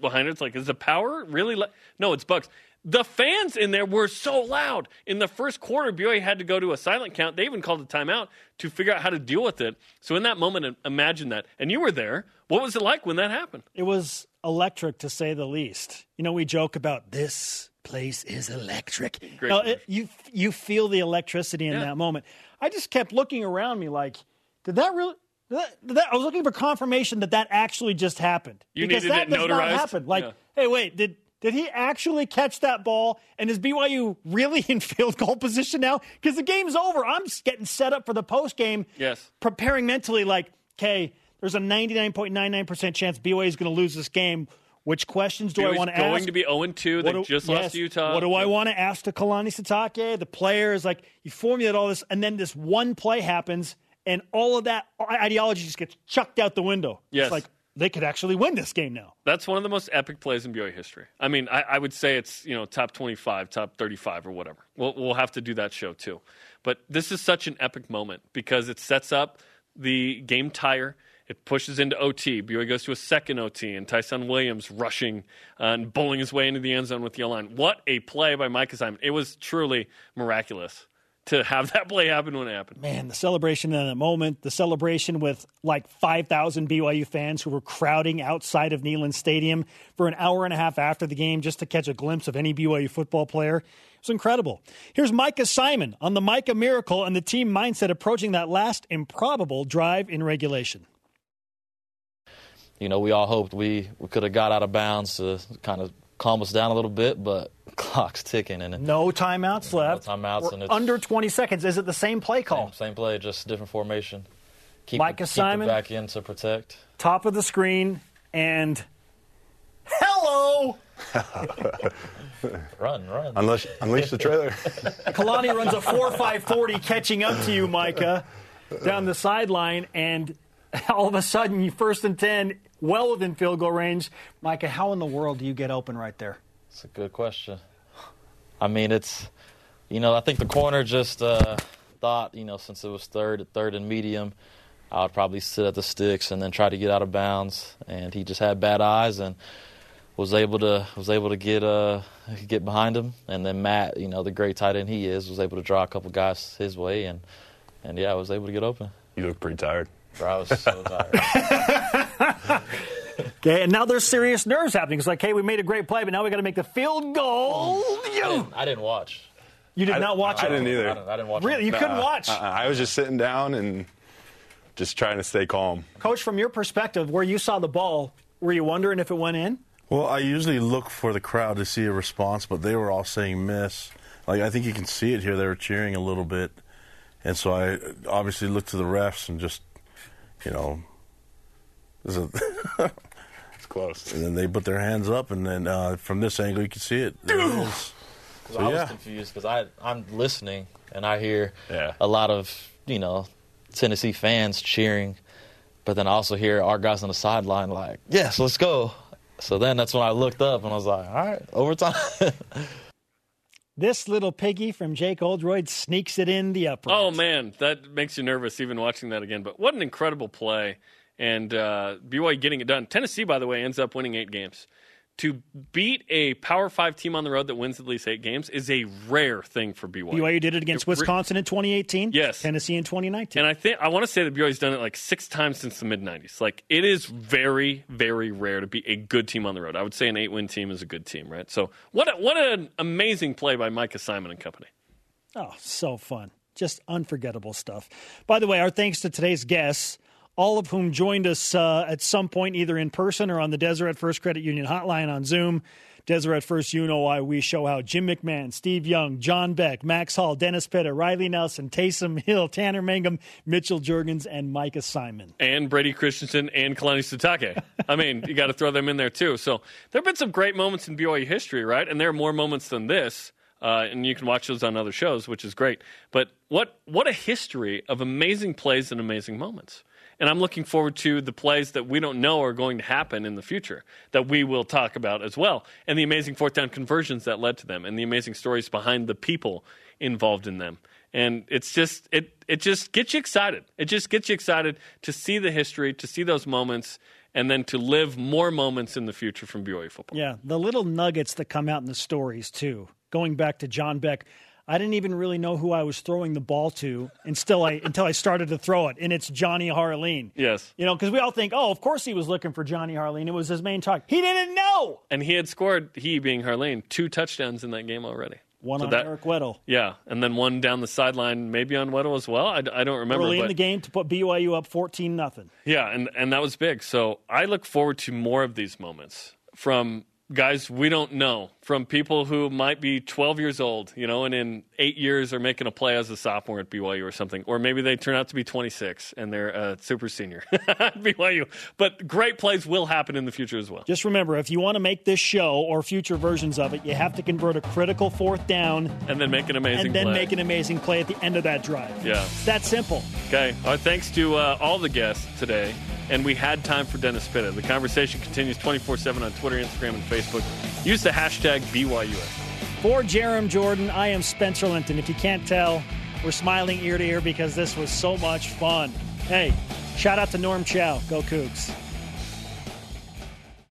behind her. It's like, is the power really? No, it's bugs. The fans in there were so loud. In the first quarter, BYU had to go to a silent count. They even called a timeout to figure out how to deal with it. So in that moment, imagine that. And you were there. What was it like when that happened? It was electric to say the least. You know, we joke about this place is electric. Great No, it, you you feel the electricity in that moment. I just kept looking around me like, did that really? Did that, did that- I was looking for confirmation that that actually just happened. You because that does not happen. Like, Yeah. hey, wait, did did he actually catch that ball? And is BYU really in field goal position now? Because the game's over. I'm getting set up for the post game Yes. preparing mentally like, okay, there's a 99.99% chance BYU is going to lose this game. Which questions do I want to ask? going to be 0 2. They do- just yes. lost to Utah. What do I want to ask to Kalani Sitake? The players, like you formulate all this, and then this one play happens, and all of that ideology just gets chucked out the window. Yes. It's like they could actually win this game now. That's one of the most epic plays in BYU history. I mean, I, I would say it's you know top twenty-five, top thirty-five, or whatever. We'll we'll have to do that show too. But this is such an epic moment because it sets up the game tire. It pushes into OT. BYU goes to a second OT, and Ty'Son Williams rushing uh, and bowling his way into the end zone with the line. What a play by Mike Simon! It was truly miraculous to have that play happen when it happened. Man, the celebration in that moment, the celebration with like 5,000 BYU fans who were crowding outside of Neyland Stadium for an hour and a half after the game just to catch a glimpse of any BYU football player. It was incredible. Here's Micah Simon on the Micah Miracle and the team mindset approaching that last improbable drive in regulation. you know, we all hoped we, we could have got out of bounds to kind of calm us down a little bit, but clock's ticking and No timeouts left. no timeouts We're and it's under 20 seconds. Is it the same play call? same, same play, just different formation. Keep Micah it, keep Simon. back in to protect. Top of the screen and hello. run, run. Unleash, unleash the trailer. Kalani runs a 4 5 40 catching up to you, Micah, down the sideline, and all of a sudden, you first and 10, well within field goal range. Micah, how in the world do you get open right there? It's a good question. I mean, it's, you know, I think the corner just uh, thought, you know, since it was third, third and medium, I would probably sit at the sticks and then try to get out of bounds. And he just had bad eyes and was able to was able to get uh get behind him. And then Matt, you know, the great tight end he is, was able to draw a couple guys his way. And and yeah, I was able to get open. You look pretty tired. Bro, I was so tired. Okay, and now there's serious nerves happening. It's like, hey, we made a great play, but now we got to make the field goal. I didn't, I didn't watch. You did I- not watch I it. I didn't either. I didn't, I didn't watch. Really, you couldn't Nah, watch. uh-uh. I was just sitting down and just trying to stay calm. Coach, from your perspective, where you saw the ball, were you wondering if it went in? Well, I usually look for the crowd to see a response, but they were all saying miss. Like I think you can see it here; they were cheering a little bit, and so I obviously looked to the refs and just, you know, is it's close. And then they put their hands up, and then uh, from this angle you can see it. There. Because So, I was yeah. confused because I I'm listening and I hear Yeah. a lot of you know Tennessee fans cheering, but then I also hear our guys on the sideline like, "Yes, let's go." So then that's when I looked up and I was like, "All right, overtime." This little piggy from Jake Oldroyd sneaks it in the upright. Oh man, that makes you nervous even watching that again. But what an incredible play, and uh, BYU getting it done. Tennessee, by the way, ends up winning eight games. To beat a Power Five team on the road that wins at least eight games is a rare thing for BYU. BYU did it against re- Wisconsin in 2018. Yes. Tennessee in 2019. And I think I want to say that BYU's done it like six times since the mid '90s. Like it is very, very rare to be a good team on the road. I would say an eight-win team is a good team, right? So what a, what an amazing play by Micah Simon and company. Oh, so fun. Just unforgettable stuff. By the way, our thanks to today's guests, all of whom joined us uh, at some point, either in person or on the Deseret First Credit Union hotline on Zoom. Deseret First, you know why we show how Jim McMahon, Steve Young, John Beck, Max Hall, Dennis Pitta, Riley Nelson, Taysom Hill, Tanner Mangum, Mitchell Juergens, and Micah Simon. and Brady Christensen and Kalani Sitake. I mean, you got to throw them in there too. So there have been some great moments in BYU history, right? And there are more moments than this. Uh, and you can watch those on other shows, which is great. But what what a history of amazing plays and amazing moments. And I'm looking forward to the plays that we don't know are going to happen in the future that we will talk about as well, and the amazing fourth down conversions that led to them, and the amazing stories behind the people involved in them. And it's just it it just gets you excited. It just gets you excited to see the history, to see those moments, and then to live more moments in the future from BYU football. Yeah, the little nuggets that come out in the stories too. Going back to John Beck, I didn't even really know who I was throwing the ball to until I until I started to throw it, and it's Johnny Harline. Yes. You know, because we all think, oh, of course he was looking for Johnny Harline. It was his main target. He didn't know. And he had scored, he being Harline, two touchdowns in that game already. One So on that- Eric Weddle Yeah, and then one down the sideline, maybe on Weddle as well. I, I don't remember. early but in the game to put BYU up fourteen nothing. Yeah, and, and that was big. So I look forward to more of these moments from guys we don't know from people who might be 12 years old, you know, and in eight years are making a play as a sophomore at BYU or something, or maybe they turn out to be 26 and they're a super senior at BYU. But great plays will happen in the future as well. Just remember, if you want to make this show or future versions of it, you have to convert a critical fourth down and then make an amazing and then play. make an amazing play at the end of that drive. Yeah. It's that simple. Okay. Our thanks to uh, all the guests today. And we had time for Dennis Pitta. The conversation continues 24 7 on Twitter, Instagram, and Facebook. Use the hashtag BYUS. For Jarom Jordan, I am Spencer Linton. If you can't tell, we're smiling ear to ear because this was so much fun. Hey, shout out to Norm Chow. Go Cougs.